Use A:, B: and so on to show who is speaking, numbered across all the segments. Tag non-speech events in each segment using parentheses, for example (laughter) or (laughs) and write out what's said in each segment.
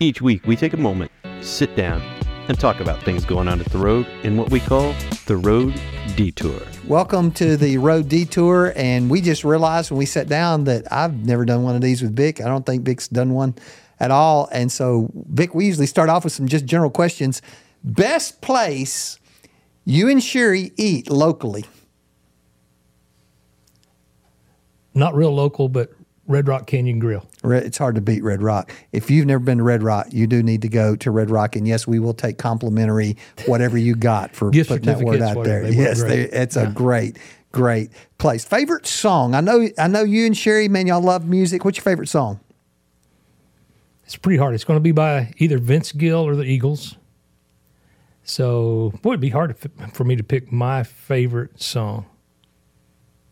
A: Each week, we take a moment, sit down, and talk about things going on at the road in what we call the Road Detour.
B: Welcome to the Road Detour. And we just realized when we sat down that I've never done one of these with Vic. I don't think Vic's done one at all. And so, Vic, we usually start off with some just general questions. Best place you and Sherry eat locally?
C: Not real local, but Red Rock Canyon Grill.
B: Red, it's hard to beat Red Rock. If you've never been to Red Rock, you do need to go to Red Rock. And yes, we will take complimentary whatever you got for (laughs) putting that word out there.
C: They
B: Yes, they, it's a great, great place. Favorite song? I know, I know you and Sherry, man, y'all love music. What's your favorite song?
C: It's pretty hard. It's going to be by either Vince Gill or the Eagles. So, boy, it'd be hard for me to pick my favorite song.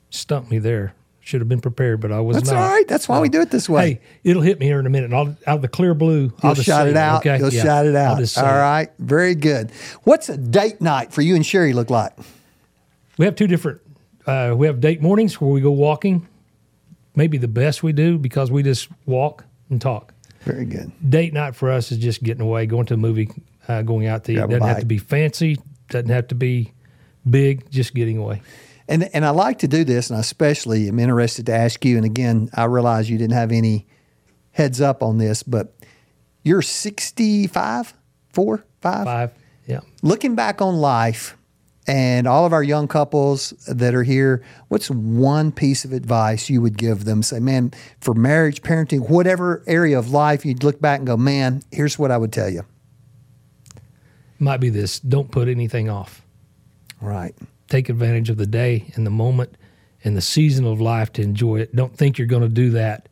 C: Stump me there. Should have been prepared, but I was not
B: That's
C: not.
B: all right. That's why we do it this way.
C: Hey, it'll hit me here in a minute. And I'll, out of the clear blue, I'll
B: You'll
C: just
B: shout
C: say
B: it out.
C: Okay,
B: You'll
C: Yeah,
B: shout it
C: I'll
B: out.
C: just say
B: All
C: it.
B: right. Very good. What's a date night for you and Sherry look like?
C: We have two different. Uh, we have date mornings where we go walking. Maybe the best we do because we just walk and talk.
B: Very good.
C: Date night for us is just getting away, going to a movie, uh, going out to eat.
B: Grab a
C: Doesn't have
B: bite.
C: to be fancy. Doesn't have to be big. Just getting away.
B: And and I like to do this, and I especially am interested to ask you. And again, I realize you didn't have any heads up on this, but you're 65, four, five.
C: Five. Yeah.
B: Looking back on life, and all of our young couples that are here, what's one piece of advice you would give them? Say, man, for marriage, parenting, whatever area of life, you'd look back and go, man, here's what I would tell you.
C: Might be this. Don't put anything off.
B: Right.
C: Take advantage of the day and the moment and the season of life to enjoy it. Don't think you're going to do that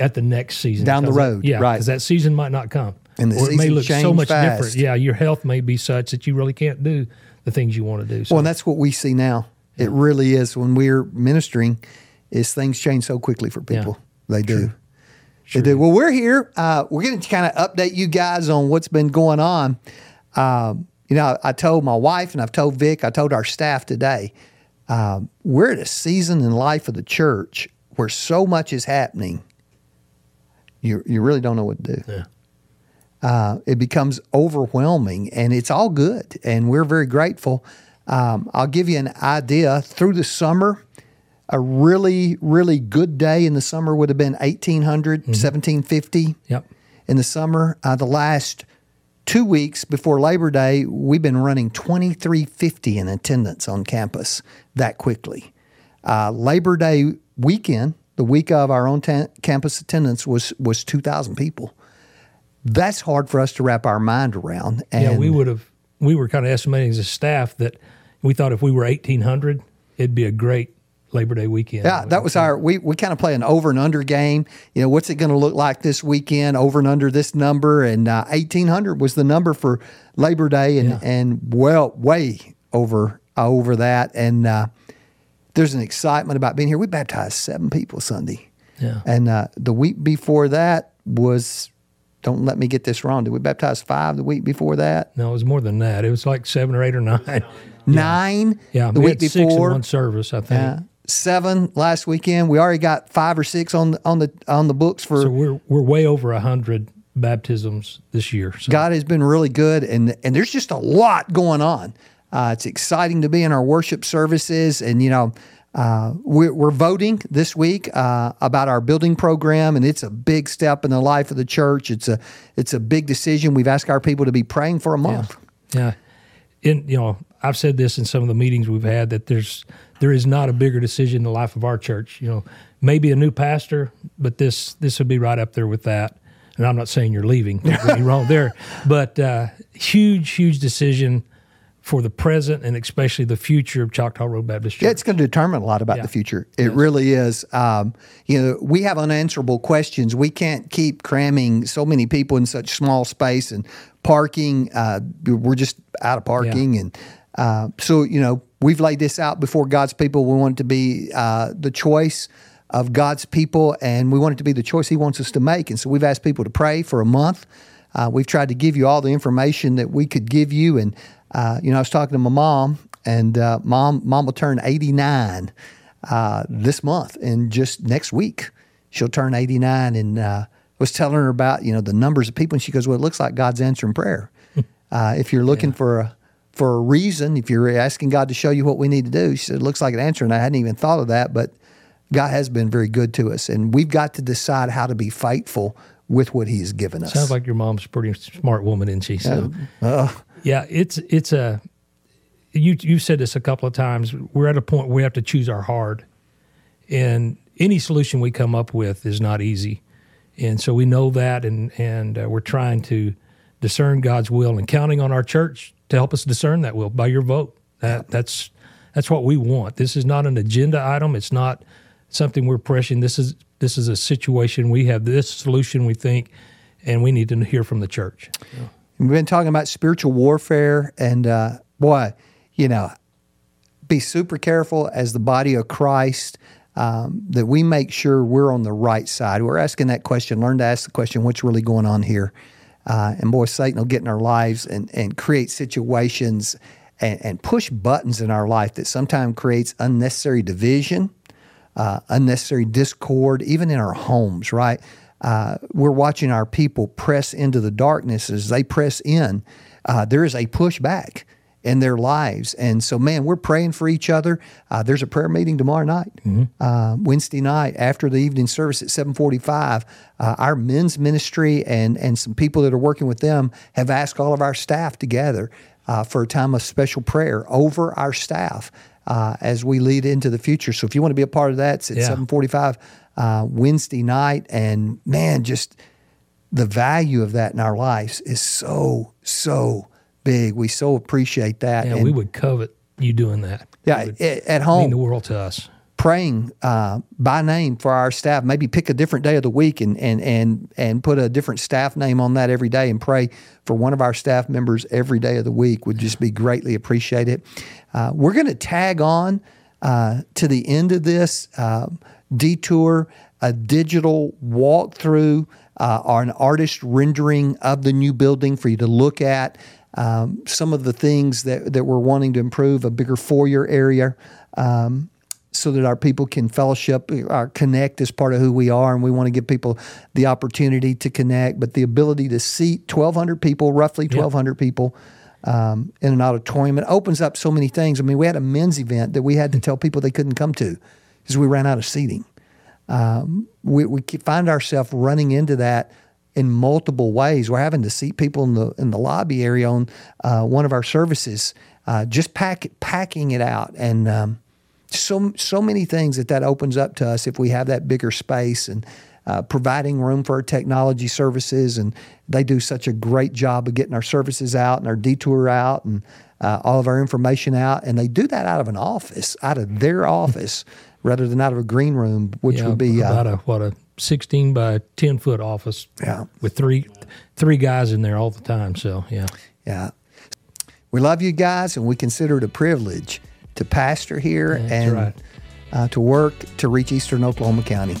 C: at the next season
B: Down the
C: that-
B: road,
C: yeah,
B: right.
C: because that season might not come,
B: And
C: or it may look so much
B: fast.
C: different. Yeah, your health may be such that you really can't do the things you want to do. So
B: Well, and that's what we see now. It really is when we're ministering, is things change so quickly for people. They do. They do. Well, we're here. Uh, we're going to kind of update you guys on what's been going on. Um, you know, I told my wife and I've told Vic, I told our staff today, um, we're at a season in life of the church where so much is happening. You you really don't know what to do
C: yeah.
B: uh, it becomes overwhelming and it's all good and we're very grateful um, i'll give you an idea through the summer a really really good day in the summer would have been 1800 1750
C: Yep.
B: in the summer uh, the last two weeks before labor day we've been running 2350 in attendance on campus that quickly uh, labor day weekend the week of our own ta- campus attendance was was 2000 people that's hard for us to wrap our mind around. And
C: yeah, we would have. We were kind of estimating as a staff that we thought if we were eighteen hundred, it'd be a great Labor Day weekend.
B: Yeah, that was our. We, we kind of play an over and under game. You know, what's it going to look like this weekend? Over and under this number, and uh, eighteen hundred was the number for Labor Day, and
C: Yeah.
B: and well, way over over that. And uh, there's an excitement about being here. We baptized seven people Sunday,
C: Yeah.
B: and uh, the week before that was. Don't let me get this wrong. Did we baptize five the week before that?
C: No, it was more than that. It was like seven or eight or nine.
B: Nine.
C: Yeah,
B: the
C: we
B: week
C: had six in
B: before.
C: one service, I think.
B: Yeah. Seven last weekend. We already got five or six on the on the on the books for
C: So we're we're way over a hundred baptisms this year. So
B: God has been really good, and and there's just a lot going on. Uh, it's exciting to be in our worship services, and you know. Uh, we're, we're voting this week uh, about our building program, and it's a big step in the life of the church. It's a it's a big decision. We've asked our people to be praying for a month.
C: Yeah. In you know, I've said this in some of the meetings we've had that there's there is not a bigger decision in the life of our church. You know, maybe a new pastor, but this this would be right up there with that. And I'm not saying you're leaving. Don't get me wrong there, (laughs) but uh, huge, huge decision for the present and especially the future of Choctaw Road Baptist Church.
B: Yeah, it's going to determine a lot about
C: Yeah.
B: the future. It really is. Um, you know, we have unanswerable questions. We can't keep cramming so many people in such small space and parking. Uh, we're just out of parking, and uh, so you know, we've laid this out before God's people. We want it to be uh, the choice of God's people, and we want it to be the choice He wants us to make. And so we've asked people to pray for a month. Uh, we've tried to give you all the information that we could give you, and uh, you know, I was talking to my mom, and uh, mom, mom will turn eighty nine uh, this month, and just next week she'll turn eighty nine, and uh, was telling her about you know the numbers of people, and she goes, "Well, it looks like God's answering prayer. (laughs) uh, if you're looking for a for a reason, if you're asking God to show you what we need to do, she said, it looks like an answer. And I hadn't even thought of that, but God has been very good to us, and we've got to decide how to be faithful with what He's given us.
C: Sounds like your mom's a pretty smart woman, isn't she? So, uh, yeah, it's it's a. You you've said this a couple of times. We're at a point where we have to choose our hard, and any solution we come up with is not easy, and so we know that, and and uh, we're trying to discern God's will and counting on our church to help us discern that will by your vote. That that's that's what we want. This is not an agenda item. It's not something we're pressing. This is this is a situation we have this solution we think, and we need to hear from the church.
B: Yeah. We've been talking about spiritual warfare, and uh, boy, you know, be super careful as the body of Christ. Um, that we make sure we're on the right side. We're asking that question. Learn to ask the question: What's really going on here? Uh, and boy, Satan will get in our lives and, and create situations and, and push buttons in our life that sometimes creates unnecessary division uh, unnecessary discord, even in our homes, right? Uh, we're watching our people press into the darkness as they press in. Uh, there is a pushback in their lives, and so man, we're praying for each other. Uh, there's a prayer meeting tomorrow night, mm-hmm. Uh, Wednesday night after the evening service at 7:45. Uh, our men's ministry and and some people that are working with them have asked all of our staff together for a time of special prayer over our staff uh, as we lead into the future. So if you want to be a part of that, it's at yeah. 745 uh, Wednesday night. And man, just the value of that in our lives is so, so big. We so appreciate that.
C: Yeah,
B: and,
C: we would covet you doing that.
B: Yeah, at home.
C: Mean the world to us
B: praying uh, by name for our staff. Maybe pick a different day of the week and and and and put a different staff name on that every day, and pray for one of our staff members every day of the week would just be greatly appreciated. Uh, we're going to tag on uh, to the end of this uh, detour a digital walkthrough uh, or an artist rendering of the new building for you to look at. Um, some of the things that, that we're wanting to improve, a bigger foyer area, um, so that our people can fellowship, our uh, connect as part of who we are, and we want to give people the opportunity to connect. But the ability to seat 1,200 people, roughly 1,200 yep. people, um, in an auditorium, it opens up so many things. I mean, we had a men's event that we had to tell people they couldn't come to because we ran out of seating. Um, we, we find ourselves running into that in multiple ways. We're having to seat people in the in the lobby area on uh, one of our services, uh, just pack packing it out and. Um, so so many things that that opens up to us if we have that bigger space and uh, providing room for our technology services and they do such a great job of getting our services out and our detour out and uh, all of our information out and they do that out of an office out of their office (laughs) rather than out of a green room which
C: yeah,
B: would be
C: uh, about uh, a what a 16 by 10 foot office
B: yeah.
C: with three three guys in there all the time so yeah
B: yeah we love you guys and we consider it a privilege to pastor here
C: That's
B: and
C: right.
B: uh, to work to reach Eastern Oklahoma County.